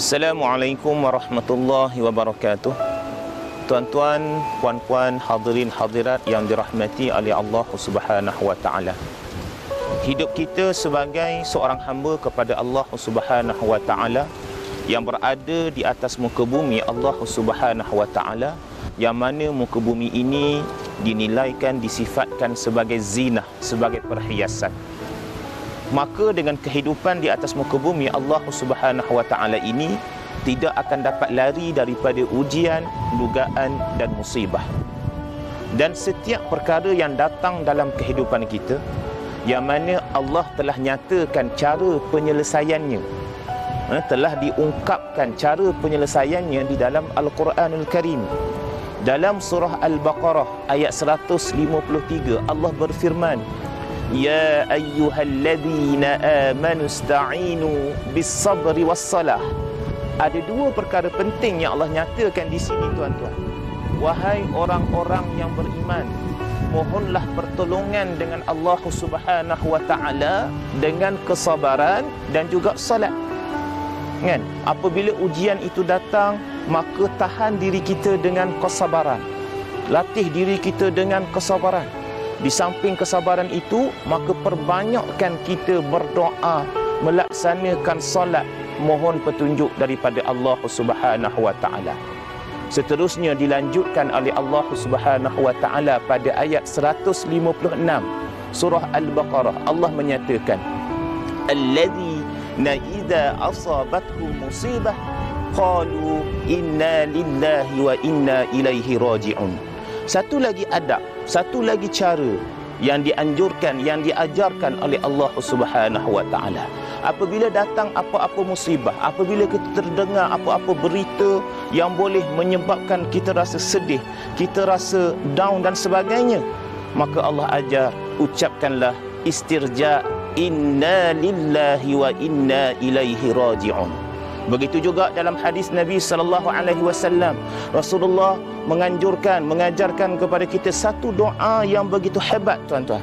Assalamualaikum warahmatullahi wabarakatuh. Tuan-tuan, puan-puan, hadirin hadirat yang dirahmati oleh Allah Subhanahu wa taala. Hidup kita sebagai seorang hamba kepada Allah Subhanahu wa taala yang berada di atas muka bumi Allah Subhanahu wa taala yang mana muka bumi ini dinilaikan disifatkan sebagai zina, sebagai perhiasan maka dengan kehidupan di atas muka bumi Allah Subhanahu wa taala ini tidak akan dapat lari daripada ujian, dugaan dan musibah. Dan setiap perkara yang datang dalam kehidupan kita yang mana Allah telah nyatakan cara penyelesaiannya eh, telah diungkapkan cara penyelesaiannya di dalam Al-Quranul Karim. Dalam surah Al-Baqarah ayat 153 Allah berfirman Ya ayyuhalladzina amanu ista'inu bis-sabri was-salah. Ada dua perkara penting yang Allah nyatakan di sini tuan-tuan. Wahai orang-orang yang beriman, mohonlah pertolongan dengan Allah Subhanahu wa taala dengan kesabaran dan juga salat. Kan? Apabila ujian itu datang, maka tahan diri kita dengan kesabaran. Latih diri kita dengan kesabaran di samping kesabaran itu, maka perbanyakkan kita berdoa, melaksanakan solat, mohon petunjuk daripada Allah Subhanahu wa taala. Seterusnya dilanjutkan oleh Allah Subhanahu wa taala pada ayat 156 surah Al-Baqarah. Allah menyatakan, "Allazi na idza asabathu musibah qalu inna lillahi wa inna ilaihi raji'un." Satu lagi adab, satu lagi cara yang dianjurkan, yang diajarkan oleh Allah Subhanahu wa taala. Apabila datang apa-apa musibah, apabila kita terdengar apa-apa berita yang boleh menyebabkan kita rasa sedih, kita rasa down dan sebagainya, maka Allah ajar ucapkanlah istirja inna lillahi wa inna ilaihi raji'un. Begitu juga dalam hadis Nabi sallallahu alaihi wasallam, Rasulullah menganjurkan, mengajarkan kepada kita satu doa yang begitu hebat, tuan-tuan.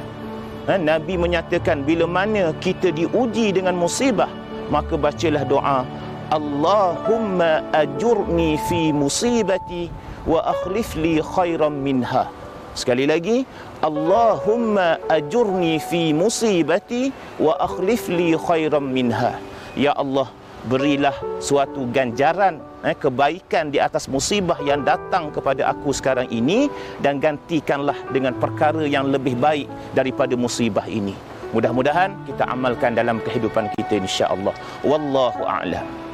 Ha, Nabi menyatakan bila mana kita diuji dengan musibah, maka bacalah doa Allahumma ajurni fi musibati wa akhlif li khairan minha. Sekali lagi, Allahumma ajurni fi musibati wa akhlif li khairan minha. Ya Allah, berilah suatu ganjaran eh, kebaikan di atas musibah yang datang kepada aku sekarang ini dan gantikanlah dengan perkara yang lebih baik daripada musibah ini. Mudah-mudahan kita amalkan dalam kehidupan kita insya-Allah. Wallahu a'lam.